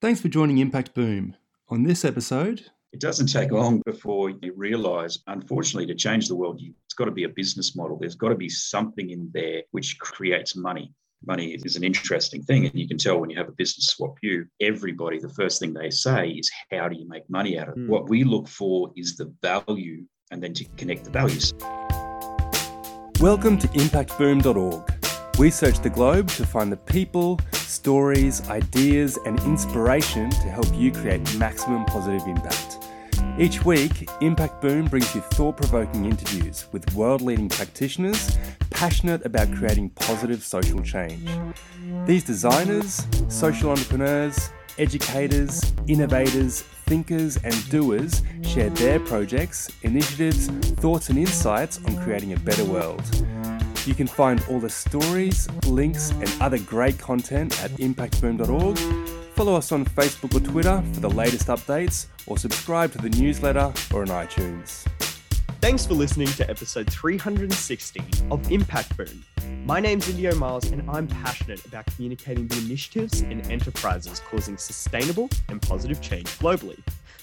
Thanks for joining Impact Boom. On this episode, it doesn't take long before you realize, unfortunately, to change the world, it's got to be a business model. There's got to be something in there which creates money. Money is an interesting thing. And you can tell when you have a business swap you, everybody, the first thing they say is, How do you make money out of it? Mm. What we look for is the value and then to connect the values. Welcome to impactboom.org. We search the globe to find the people, stories, ideas, and inspiration to help you create maximum positive impact. Each week, Impact Boom brings you thought provoking interviews with world leading practitioners passionate about creating positive social change. These designers, social entrepreneurs, educators, innovators, thinkers, and doers share their projects, initiatives, thoughts, and insights on creating a better world. You can find all the stories, links, and other great content at impactboom.org. Follow us on Facebook or Twitter for the latest updates, or subscribe to the newsletter or on iTunes. Thanks for listening to episode 360 of Impact Boom. My name's Indio Miles, and I'm passionate about communicating the initiatives and enterprises causing sustainable and positive change globally.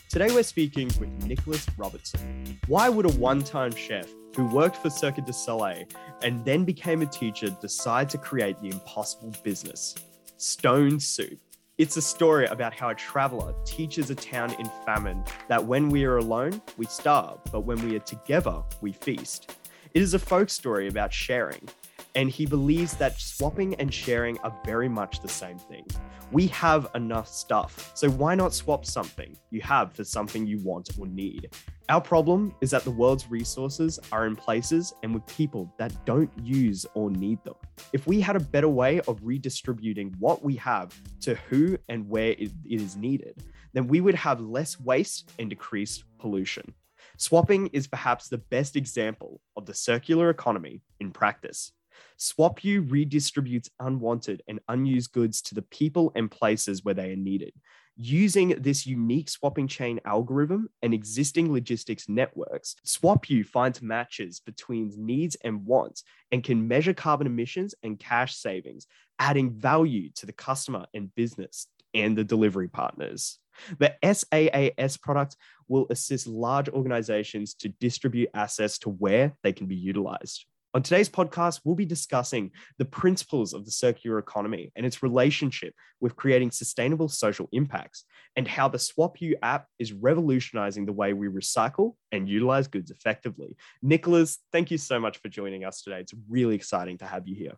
Today, we're speaking with Nicholas Robertson. Why would a one time chef who worked for Cirque du Soleil and then became a teacher, decide to create the impossible business, Stone Soup. It's a story about how a traveler teaches a town in famine that when we are alone, we starve, but when we are together, we feast. It is a folk story about sharing, and he believes that swapping and sharing are very much the same thing. We have enough stuff, so why not swap something you have for something you want or need? Our problem is that the world's resources are in places and with people that don't use or need them. If we had a better way of redistributing what we have to who and where it is needed, then we would have less waste and decreased pollution. Swapping is perhaps the best example of the circular economy in practice. SwapU redistributes unwanted and unused goods to the people and places where they are needed, Using this unique swapping chain algorithm and existing logistics networks, SwapU finds matches between needs and wants and can measure carbon emissions and cash savings, adding value to the customer and business and the delivery partners. The SaaS product will assist large organizations to distribute assets to where they can be utilized. On today's podcast, we'll be discussing the principles of the circular economy and its relationship with creating sustainable social impacts, and how the SwapU app is revolutionizing the way we recycle and utilize goods effectively. Nicholas, thank you so much for joining us today. It's really exciting to have you here.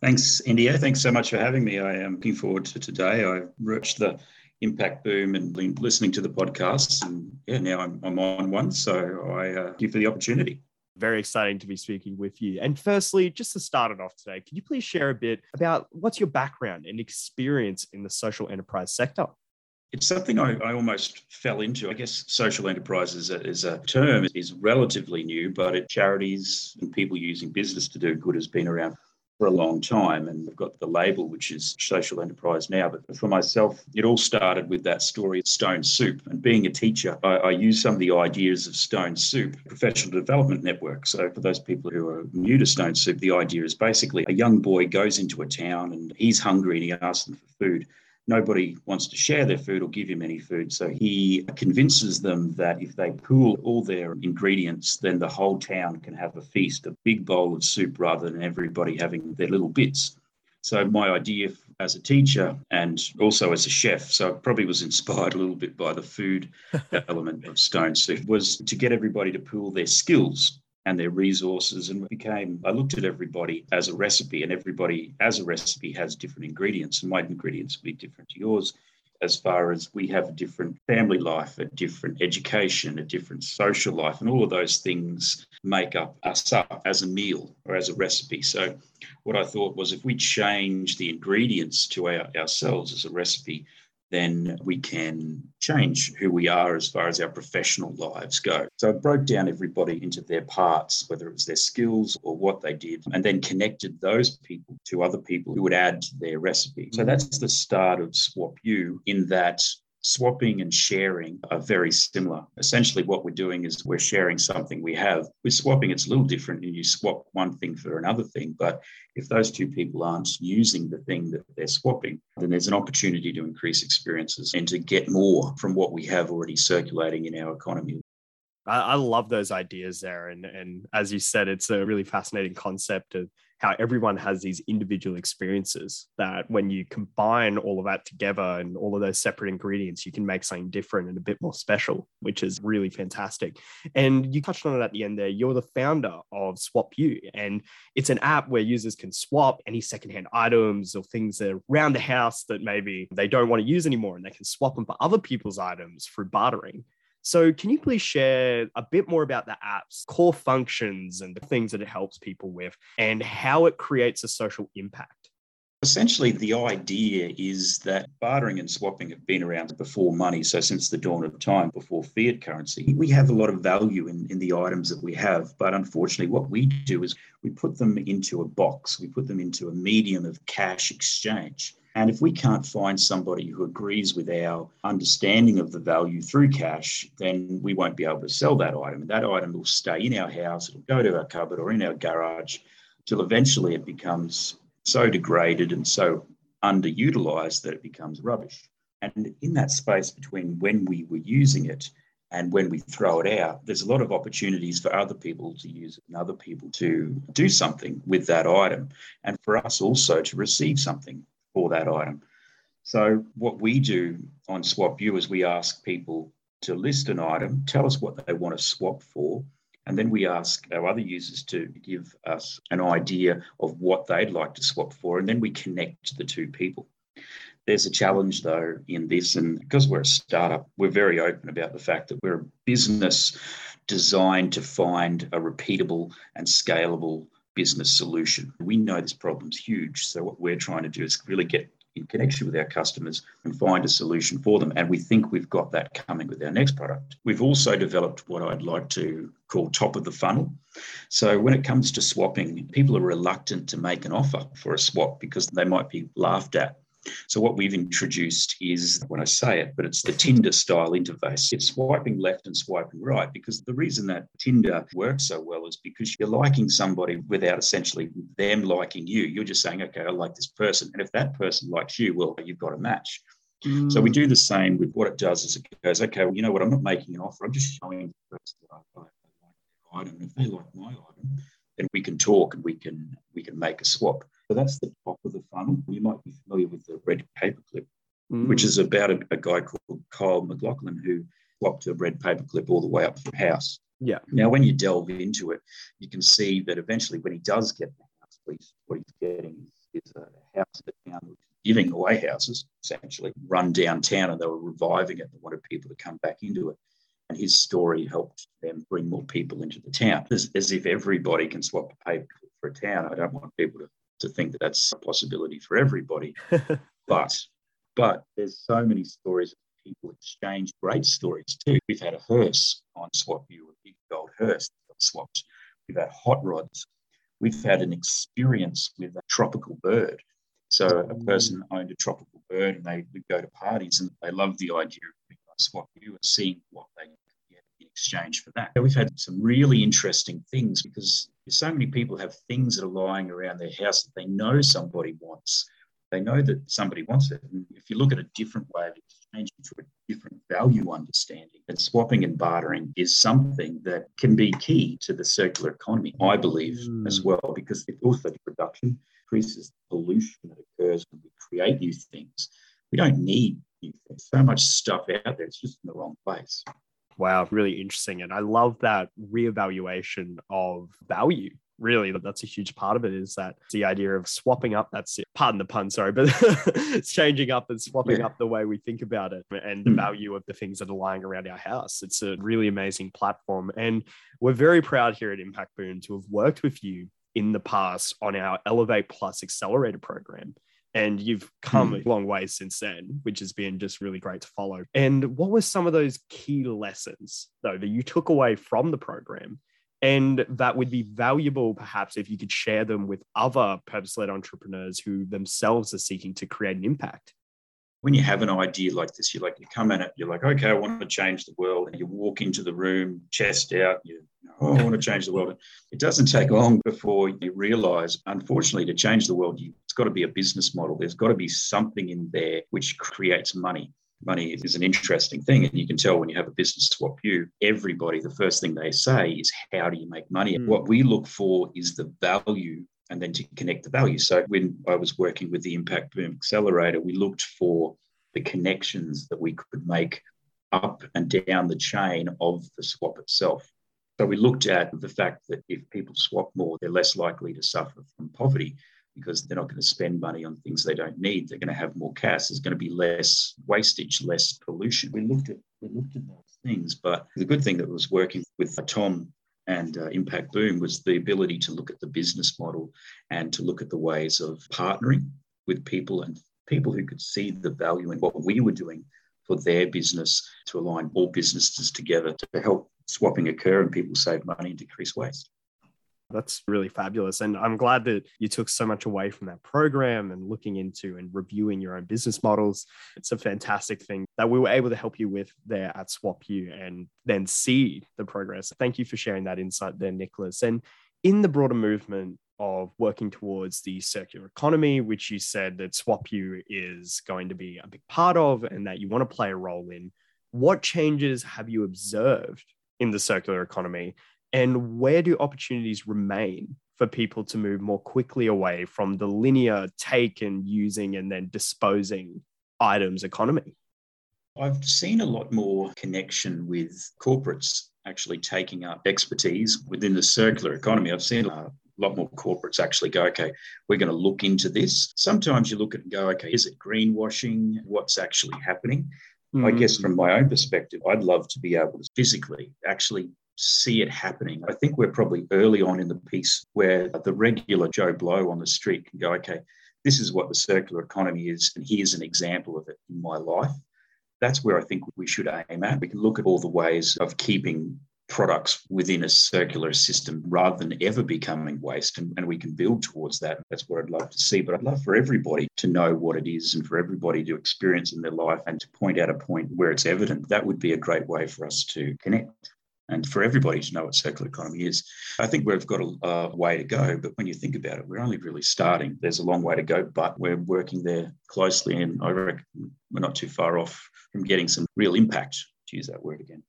Thanks, Indio. Thanks so much for having me. I am looking forward to today. I've reached the impact boom and been listening to the podcasts, and yeah, now I'm, I'm on one. So I uh, thank you for the opportunity very exciting to be speaking with you. And firstly, just to start it off today, could you please share a bit about what's your background and experience in the social enterprise sector? It's something I, I, almost fell into. I guess social enterprise is a, is a term is relatively new, but it, charities and people using business to do good has been around for a long time. And we've got the label, which is social enterprise now. But for myself, it all started with that story of Stone Soup. And being a teacher, I, I use some of the ideas of Stone Soup, professional development network. So for those people who are new to Stone Soup, the idea is basically a young boy goes into a town and he's hungry and he asks them for food nobody wants to share their food or give him any food. So he convinces them that if they pool all their ingredients, then the whole town can have a feast, a big bowl of soup rather than everybody having their little bits. So my idea as a teacher and also as a chef, so it probably was inspired a little bit by the food element of Stone Soup, was to get everybody to pool their skills and their resources and became i looked at everybody as a recipe and everybody as a recipe has different ingredients and my ingredients will be different to yours. As far as we have a different family life a different education a different social life and all of those things make up us up as a meal or as a recipe. So what i thought was if we change the ingredients to our, ourselves as a recipe then we can change who we are as far as our professional lives go. So I broke down everybody into their parts, whether it was their skills or what they did, and then connected those people to other people who would add to their recipe. So that's the start of SwapU in that swapping and sharing are very similar. Essentially, what we're doing is we're sharing something we have. With swapping, it's a little different. and You swap one thing for another thing. But if those two people aren't using the thing that they're swapping, then there's an opportunity to increase experiences and to get more from what we have already circulating in our economy. I, love those ideas there. And, and as you said, it's a really fascinating concept of how everyone has these individual experiences that when you combine all of that together and all of those separate ingredients, you can make something different and a bit more special, which is really fantastic. And you touched on it at the end there. You're the founder of SwapU, and it's an app where users can swap any secondhand items or things that are around the house that maybe they don't want to use anymore, and they can swap them for other people's items through bartering. So, can you please share a bit more about the app's core functions and the things that it helps people with and how it creates a social impact? Essentially, the idea is that bartering and swapping have been around before money. So, since the dawn of time, before fiat currency, we have a lot of value in, in the items that we have. But unfortunately, what we do is we put them into a box, we put them into a medium of cash exchange. And if we can't find somebody who agrees with our understanding of the value through cash, then we won't be able to sell that item. That item will stay in our house, it'll go to our cupboard or in our garage till eventually it becomes so degraded and so underutilized that it becomes rubbish. And in that space between when we were using it and when we throw it out, there's a lot of opportunities for other people to use it and other people to do something with that item, and for us also to receive something for that item. So what we do on SwapU is we ask people to list an item, tell us what they want to swap for, and then we ask our other users to give us an idea of what they'd like to swap for, and then we connect the two people. There's a challenge though in this, and because we're a startup, we're very open about the fact that we're a business designed to find a repeatable and scalable business solution. We know this problem's huge. So, what we're trying to do is really get in connection with our customers and find a solution for them. And we think we've got that coming with our next product. We've also developed what I'd like to call top of the funnel. So, when it comes to swapping, people are reluctant to make an offer for a swap because they might be laughed at so what we've introduced is when I say it, but it's the Tinder style interface. It's swiping left and swiping right because the reason that Tinder works so well is because you're liking somebody without essentially them liking you. You're just saying, okay, I like this person. And if that person likes you, well, you've got a match. Mm. So we do the same with what it does is it goes, okay, well, you know what, I'm not making an offer. I'm just showing the person that I like their item. If they like my item, then we can talk and we can we can make a swap. So that's the top of the funnel. You might be familiar with the red paperclip, mm. which is about a, a, guy called Kyle McLaughlin who swapped a red paperclip all the way up the house. Yeah. Now, when you delve into it, you can see that eventually, when he does get the house, what he's getting is, is a house in town giving away houses, essentially, run downtown, and they were reviving it. They wanted people to come back into it. And his story helped them bring more people into the town. As, as if everybody can swap a paper for a town. I don't want people to to think that that's a possibility for everybody. but but there's so many stories of people exchange great stories too. We've had a hearse on SwapU, a big gold hearse swapped. We've had hot rods. We've had an experience with a tropical bird. So a mm. person owned a tropical bird and they would go to parties and they loved the idea of being on SwapU and seeing what they could get in exchange for that. We've had some really interesting things because so many people have things that are lying around their house that they know somebody wants. They know that somebody wants it. And if you look at a different way of exchanging to a different value understanding, that swapping and bartering is something that can be key to the circular economy, I believe, mm. as well, because it also production increases the pollution that occurs when we create new things. We don't need new things. So much stuff out there, it's just in the wrong place. Wow, really interesting. And I love that reevaluation of value. Really, that's a huge part of it is that the idea of swapping up. That's it. Pardon the pun, sorry, but it's changing up and swapping yeah. up the way we think about it and the mm. value of the things that are lying around our house. It's a really amazing platform. And we're very proud here at Impact Boom to have worked with you in the past on our Elevate Plus Accelerator program and you've come mm. a long way since then which has been just really great to follow. And what were some of those key lessons though that you took away from the program? And that would be valuable perhaps if you could share them with other purpose-led entrepreneurs who themselves are seeking to create an impact when you have an idea like this, you're like, you come at it, you're like, okay, I want to change the world. And you walk into the room, chest out, you, oh, I want to change the world. It doesn't take long before you realize, unfortunately, to change the world, you, it's got to be a business model. There's got to be something in there which creates money. Money is an interesting thing. And you can tell when you have a business swap you, everybody, the first thing they say is, how do you make money? Mm. What we look for is the value and then to connect the value. So when I was working with the Impact Boom Accelerator, we looked for the connections that we could make up and down the chain of the swap itself. So we looked at the fact that if people swap more, they're less likely to suffer from poverty because they're not going to spend money on things they don't need. They're going to have more cash. There's going to be less wastage, less pollution. We looked at we looked at those things, but the good thing that was working with Tom and uh, Impact Boom was the ability to look at the business model and to look at the ways of partnering with people and people who could see the value in what we were doing for their business to align all businesses together to help swapping occur and people save money and decrease waste. That's really fabulous. And I'm glad that you took so much away from that program and looking into and reviewing your own business models. It's a fantastic thing that we were able to help you with there at SwapU and then see the progress. Thank you for sharing that insight there, Nicholas. And in the broader movement of working towards the circular economy, which you said that SwapU is going to be a big part of and that you want to play a role in, what changes have you observed in the circular economy and where do opportunities remain for people to move more quickly away from the linear take and using and then disposing items economy? I've seen a lot more connection with corporates actually taking up expertise within the circular economy. I've seen a lot more corporates actually go, okay, we're going to look into this. Sometimes you look at and go, okay, is it greenwashing? What's actually happening? Mm-hmm. I guess from my own perspective, I'd love to be able to physically actually see it happening. I think we're probably early on in the piece where the regular Joe Blow on the street can go, okay, this is what the circular economy is, and here's an example of it in my life. That's where I think we should aim at. We can look at all the ways of keeping products within a circular system rather than ever becoming waste. And, and, we can build towards that. That's what I'd love to see. But I'd love for everybody to know what it is and for everybody to experience in their life and to point out a point where it's evident. That would be a great way for us to connect and for everybody to know what circular economy is. I think we've got a, a, way to go, but when you think about it, we're only really starting. There's a long way to go, but we're working there closely, and I reckon we're not too far off from getting some real impact, to use that word again.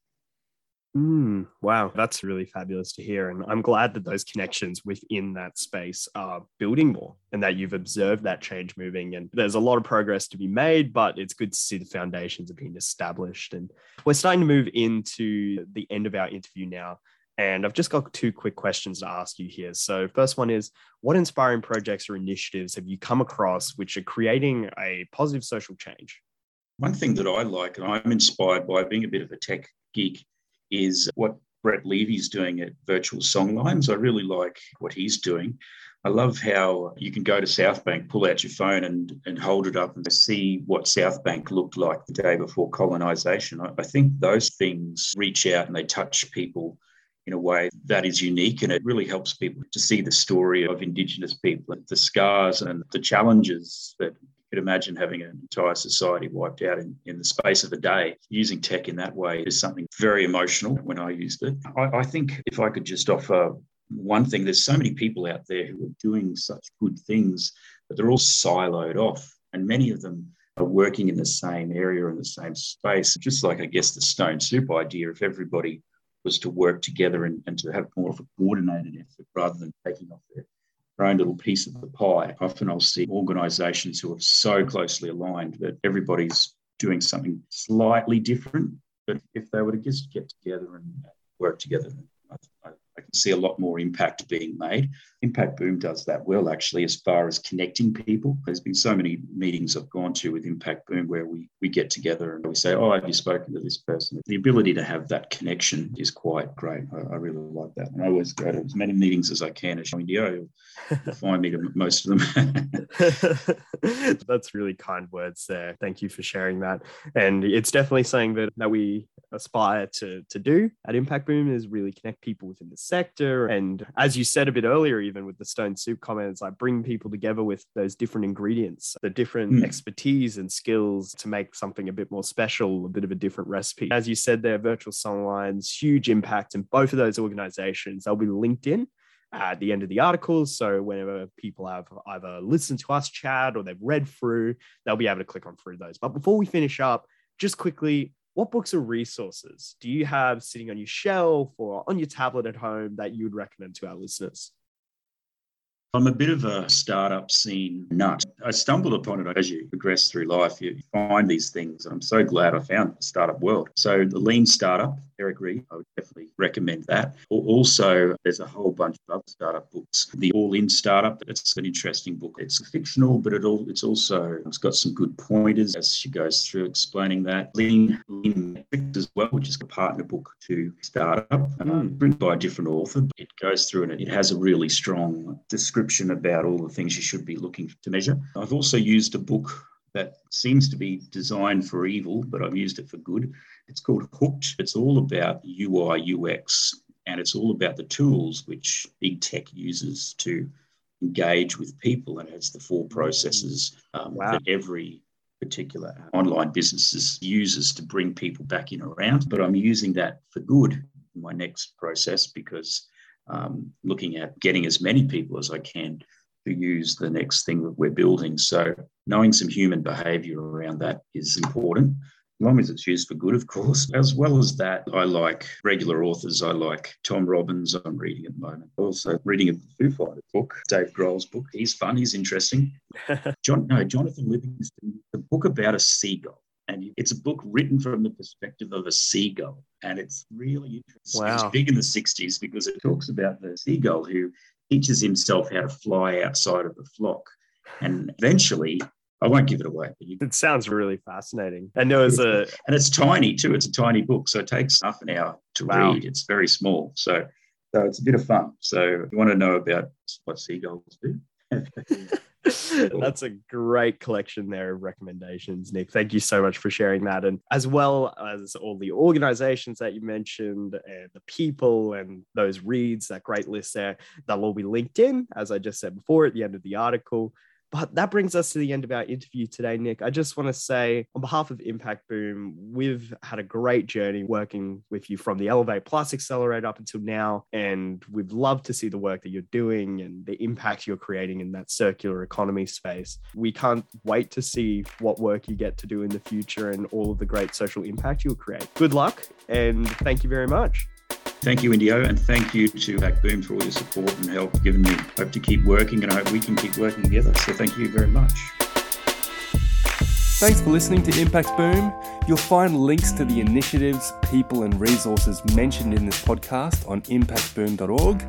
Mm, wow, that's really fabulous to hear. And I'm glad that those connections within that space are building more and that you've observed that change moving. And there's a lot of progress to be made, but it's good to see the foundations are being established. And we're starting to move into the end of our interview now. And I've just got two quick questions to ask you here. So, first one is what inspiring projects or initiatives have you come across which are creating a positive social change? One thing that I like, and I'm inspired by being a bit of a tech geek, is what Brett Leavy's doing at Virtual Songlines. I really like what he's doing. I love how you can go to South Bank, pull out your phone and, and hold it up and see what South Bank looked like the day before colonisation. I, I think those things reach out and they touch people in a way that is unique and it really helps people to see the story of Indigenous people, the scars and the challenges that could imagine having an entire society wiped out in, in the space of a day. Using tech in that way is something very emotional when I used it. I, I think if I could just offer one thing, there's so many people out there who are doing such good things, but they're all siloed off. And many of them are working in the same area in the same space. Just like, I guess, the stone soup idea, if everybody was to work together and, and to have more of a coordinated effort rather than taking off their their own little piece of the pie. Often I'll see organisations who are so closely aligned that everybody's doing something slightly different. But if they were to just get together and work together, I, can see a lot more impact being made. Impact Boom does that well, actually, as far as connecting people. There's been so many meetings I've gone to with Impact Boom where we, we get together and we say, Oh, have you spoken to this person? The ability to have that connection is quite great. I, I really like that. And I always go to as many meetings as I can as Indio. You'll find me to most of them. That's really kind words there. Thank you for sharing that. And it's definitely something that, that we aspire to, to do at Impact Boom is really connect people within the sector. And as you said a bit earlier, even with the Stone Soup comments, like bring people together with those different ingredients, the different mm. expertise and skills to make something a bit more special, a bit of a different recipe. As you said there, Virtual Songlines, huge impact in both of those organizations. They'll be linked in at the end of the article. So whenever people have either listened to us chat or they've read through, they'll be able to click on through those. But before we finish up, just quickly, what books or resources do you have sitting on your shelf or on your tablet at home that you would recommend to our listeners? I'm a bit of a startup scene nut. I stumbled upon it as you progress through life. You find these things. and I'm so glad I found the startup world. So, the Lean Startup, Eric Ries, I would definitely recommend that. Also, there's a whole bunch of other startup books. The All In Startup, it's an interesting book. It's fictional, but it all, it's also it's got some good pointers as she goes through explaining that. Lean, Lean Metrics as well, which is a partner book to Startup, um, written by a different author. It goes through and it has a really strong description description about all the things you should be looking to measure. I've also used a book that seems to be designed for evil, but I've used it for good. It's called Hooked. It's all about UI, UX, and it's all about the tools which big tech uses to engage with people. And it's the four processes um, wow. that every particular online businesses uses to bring people back in around. But I'm using that for good in my next process because um, looking at getting as many people as I can to use the next thing that we're building. So knowing some human behavior around that is important. As long as it's used for good, of course. As well as that, I like regular authors. I like Tom Robbins, I'm reading at the moment. Also, reading a Foo Fighters book, Dave Grohl's book. He's fun, he's interesting. John, no, Jonathan Livingston, the book about a seagull. And it's a book written from the perspective of a seagull. And it's really interesting. Wow. It's big in the 60s because it talks about the seagull who teaches himself how to fly outside of the flock. And eventually, I won't give it away. But you... It sounds really fascinating. And there was a and it's tiny too. It's a tiny book, so it takes half an hour to wow. read. It's very small, so so it's a bit of fun. So if you want to know about what seagulls do, That's a great collection there of recommendations, Nick. Thank you so much for sharing that. And as well as all the organizations that you mentioned and the people and those reads, that great list there, that'll all be linked in, as I just said before, at the end of the article. But that brings us to the end of our interview today, Nick. I just want to say, on behalf of Impact Boom, we've had a great journey working with you from the Elevate Plus Accelerator up until now. And we've loved to see the work that you're doing and the impact you're creating in that circular economy space. We can't wait to see what work you get to do in the future and all of the great social impact you'll create. Good luck and thank you very much. Thank you, Indio, and thank you to Impact Boom for all your support and help given me. Hope to keep working and I hope we can keep working together. So thank you very much. Thanks for listening to Impact Boom. You'll find links to the initiatives, people, and resources mentioned in this podcast on impactboom.org.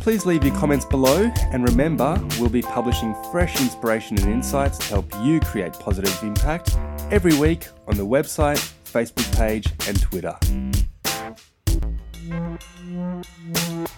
Please leave your comments below, and remember, we'll be publishing fresh inspiration and insights to help you create positive impact every week on the website, Facebook page, and Twitter. Thank you.